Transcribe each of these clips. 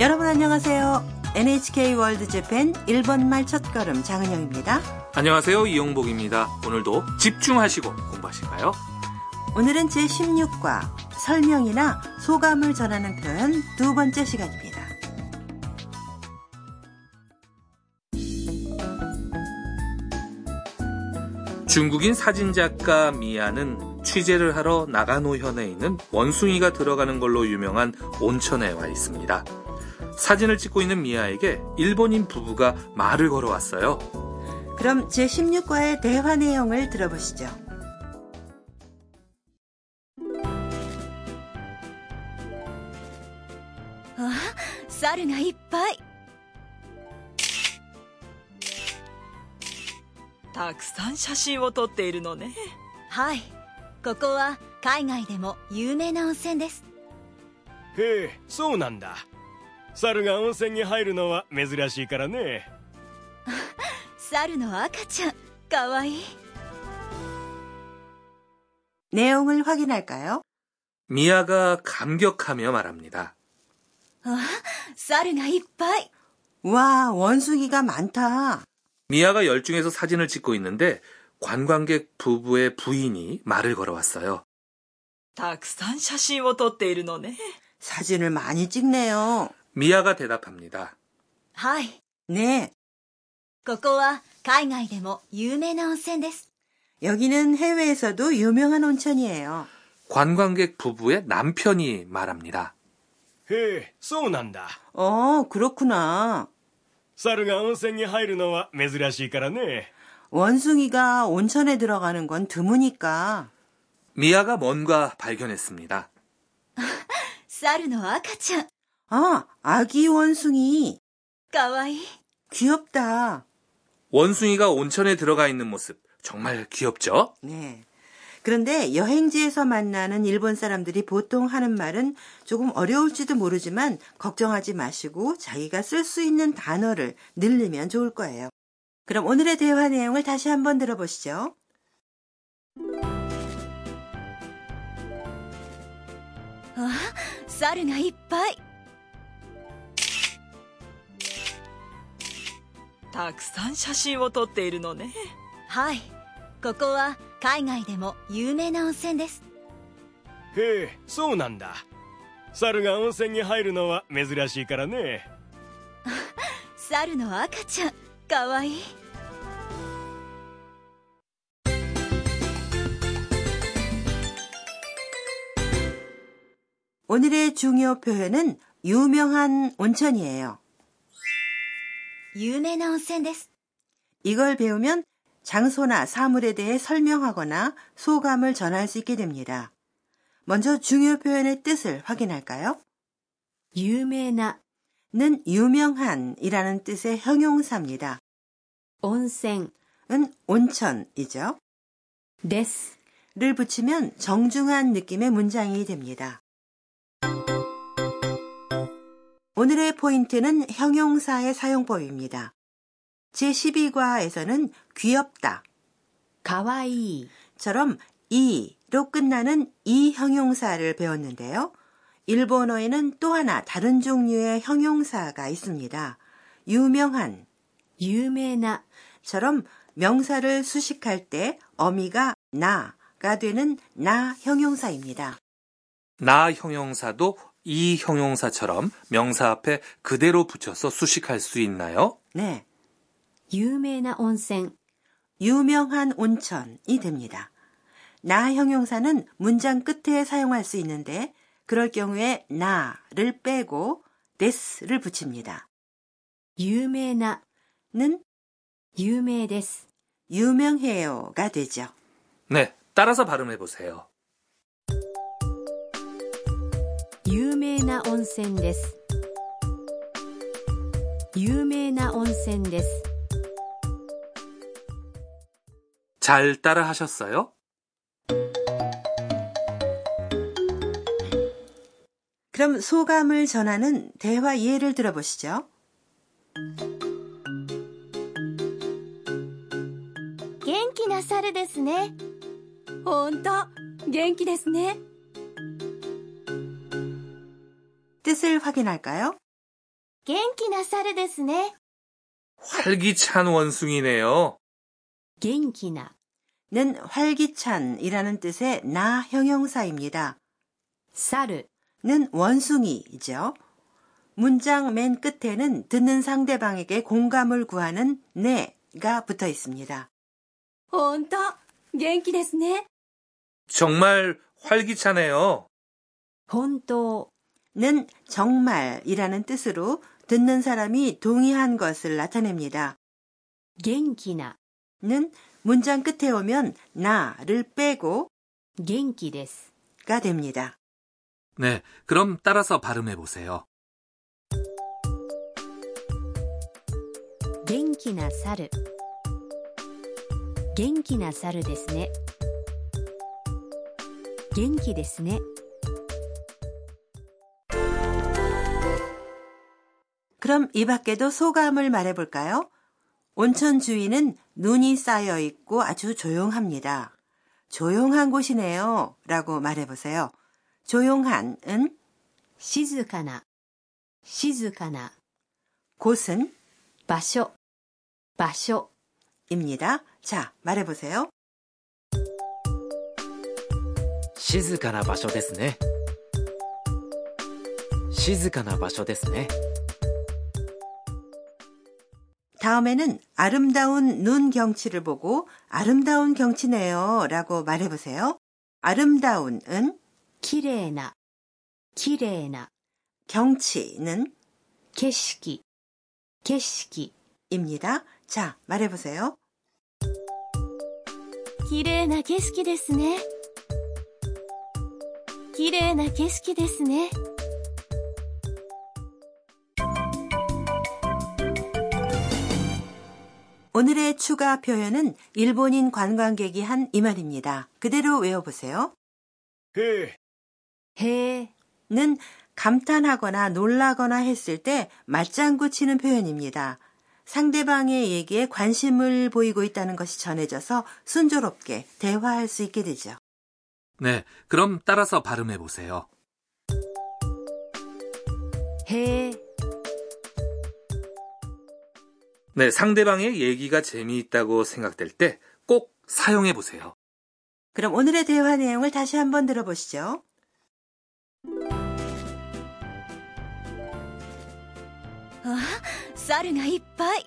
여러분 안녕하세요. NHK 월드 재팬 일본말 첫걸음 장은영입니다. 안녕하세요. 이용복입니다. 오늘도 집중하시고 공부하실까요? 오늘은 제16과 설명이나 소감을 전하는 표현 두 번째 시간입니다. 중국인 사진작가 미아는 취재를 하러 나가노현에 있는 원숭이가 들어가는 걸로 유명한 온천에 와 있습니다. 사진을 찍고 있는 미아에게 일본인 부부가 말을 걸어왔어요. 그럼 제16과의 대화 내용을 들어보시죠. あ猿がいっぱいたくさん写真を撮っているのねはいここは海外でも有名な温泉ですへえそうなんだ 猿が温泉に入るのは珍しいからね猿の赤ちゃんかわいい 내용을 확인할까요? 미아가 감격하며 말합니다. あ猿がいっぱい 와, 원숭이가 많다. 미아가 열중해서 사진을 찍고 있는데 관광객 부부의 부인이 말을 걸어왔어요. たくさん写真を撮っているのね 사진을 많이 찍네요. 미아가 대답합니다. はい 네, ここは海外でも有名な温泉です 여기는 해외에서도 유명한 온천이에요. 관광객 부부의 남편이 말합니다. へえそうなんだ 어, 그렇구나. 猿が温泉に入るのは珍しいからね 원숭이가 온천에 들어가는 건 드무니까. 미아가 뭔가 발견했습니다. 猿の赤ちゃん 아, 아기 원숭이. かわいい 귀엽다. 원숭이가 온천에 들어가 있는 모습 정말 귀엽죠? 네. 그런데 여행지에서 만나는 일본 사람들이 보통 하는 말은 조금 어려울지도 모르지만 걱정하지 마시고 자기가 쓸 수 있는 단어를 늘리면 좋을 거예요. 그럼 오늘의 대화 내용을 다시 한번 들어보시죠. あ猿がいっぱい たくさん写真を撮っているのねはいここは海外でも有名な温泉ですへえそうなんだ猿が温泉に入るのは珍しいからね猿の赤ちゃんかわいい 오늘의 중요 표현은 유명한 온천이에요. 유명한 온센です. 이걸 배우면 장소나 사물에 대해 설명하거나 소감을 전할 수 있게 됩니다. 먼저 중요 표현의 뜻을 확인할까요? 유명한는 유명한이라는 뜻의 형용사입니다. 온센은 온천이죠. 데스를 붙이면 정중한 느낌의 문장이 됩니다. 오늘의 포인트는 형용사의 사용법입니다. 제12과에서는 귀엽다, 가와이처럼 이로 끝나는 이 형용사를 배웠는데요. 일본어에는 또 하나 다른 종류의 형용사가 있습니다. 유명한, 유명나처럼 명사를 수식할 때 어미가 나가 되는 나 형용사입니다. 나 형용사도 이 형용사처럼 명사 앞에 그대로 붙여서 수식할 수 있나요? 네. 유명한 온센, 유명한 온천이 됩니다. 나 형용사는 문장 끝에 사용할 수 있는데 그럴 경우에 나를 빼고 데스를 붙입니다. 유명나는 유명데스 유명해요가 되죠. 네, 따라서 발음해 보세요. 名な温泉です有名な温泉です 잘 따라 하셨어요? 그럼 소감을 전하는 대화 예를 들어보시죠. 元気な猿ですねほんと元気ですね 뜻을 확인할까요? 元気な猿ですね。 활기찬 원숭이네요. 元気な 는 활기찬이라는 뜻의 나 형용사입니다. 猿 는 원숭이이죠. 문장 맨 끝에는 듣는 상대방에게 공감을 구하는 네가 붙어 있습니다. 本当元気ですね。 정말 활기차네요. 本当 는 정말이라는 뜻으로 듣는 사람이 동의한 것을 나타냅니다. 元気な 는 문장 끝에 오면 나를 빼고 元気です。 가 됩니다. 네, 그럼 따라서 발음해 보세요. 元気な猿。元気な猿ですね。元気ですね。 그럼 이 밖에도 소감을 말해볼까요? 온천 주위는 눈이 쌓여 있고 아주 조용합니다. 조용한 곳이네요. 라고 말해보세요. 조용한은 静かな。静かな。 곳은 場所。場所。 입니다. 자, 말해보세요. 静かな場所ですね静かな場所ですね 다음에는 아름다운 눈 경치를 보고 아름다운 경치네요. 라고 말해보세요. 아름다운은 きれいな。きれいな。 경치는 景色。景色。 입니다. 자, 말해보세요. きれいな景色ですね。きれいな景色ですね。 오늘의 추가 표현은 일본인 관광객이 한 이 말입니다. 그대로 외워보세요. 해. 해는 감탄하거나 놀라거나 했을 때 맞장구 치는 표현입니다. 상대방의 얘기에 관심을 보이고 있다는 것이 전해져서 순조롭게 대화할 수 있게 되죠. 네, 그럼 따라서 발음해 보세요. 해. 네, 상대방의 얘기가 재미있다고 생각될 때 꼭 사용해 보세요. 그럼 오늘의 대화 내용을 다시 한번 들어보시죠. あ、猿がいっぱい。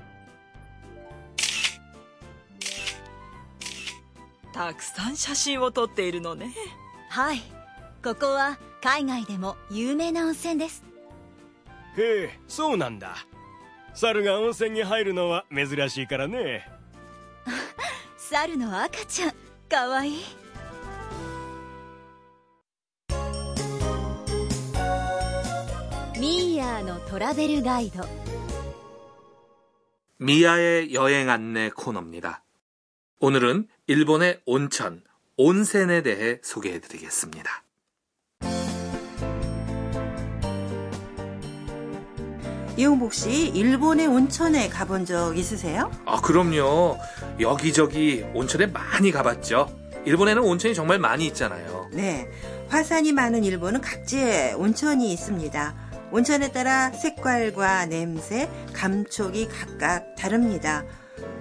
たくさん写真を撮っているのね。はい。ここは海外でも有名な温泉です。へえ、そうなんだ。 猿が温泉に入るのは珍しいからね。猿の赤ちゃん、かわいい。ミーヤーのトラベルガイド。 미아의 여행 안내 코너입니다. 오늘은 일본의 온천, 온센에 대해 소개해 드리겠습니다. 이용복 씨, 일본의 온천에 가본 적 있으세요? 아, 그럼요. 여기저기 온천에 많이 가봤죠. 일본에는 온천이 정말 많이 있잖아요. 네. 화산이 많은 일본은 각지에 온천이 있습니다. 온천에 따라 색깔과 냄새, 감촉이 각각 다릅니다.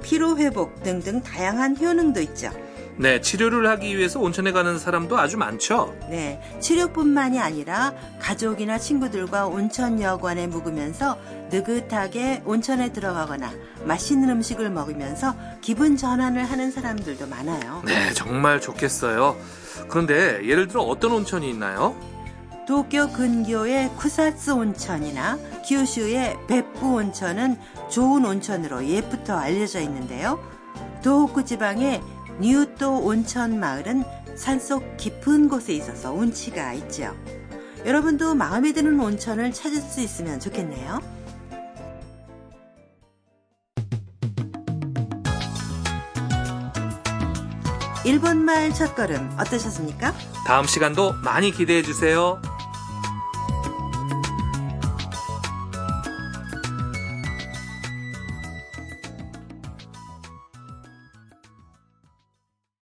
피로 회복 등등 다양한 효능도 있죠. 네, 치료를 하기 위해서 온천에 가는 사람도 아주 많죠. 네. 치료뿐만이 아니라 가족이나 친구들과 온천 여관에 묵으면서 느긋하게 온천에 들어가거나 맛있는 음식을 먹으면서 기분 전환을 하는 사람들도 많아요. 네, 정말 좋겠어요. 그런데 예를 들어 어떤 온천이 있나요? 도쿄 근교의 쿠사츠 온천이나 규슈의 베프 온천은 좋은 온천으로 옛부터 알려져 있는데요. 도호쿠 지방의 뉴토 온천 마을은 산속 깊은 곳에 있어서 운치가 있죠. 여러분도 마음에 드는 온천을 찾을 수 있으면 좋겠네요. 일본말 첫걸음 어떠셨습니까? 다음 시간도 많이 기대해 주세요.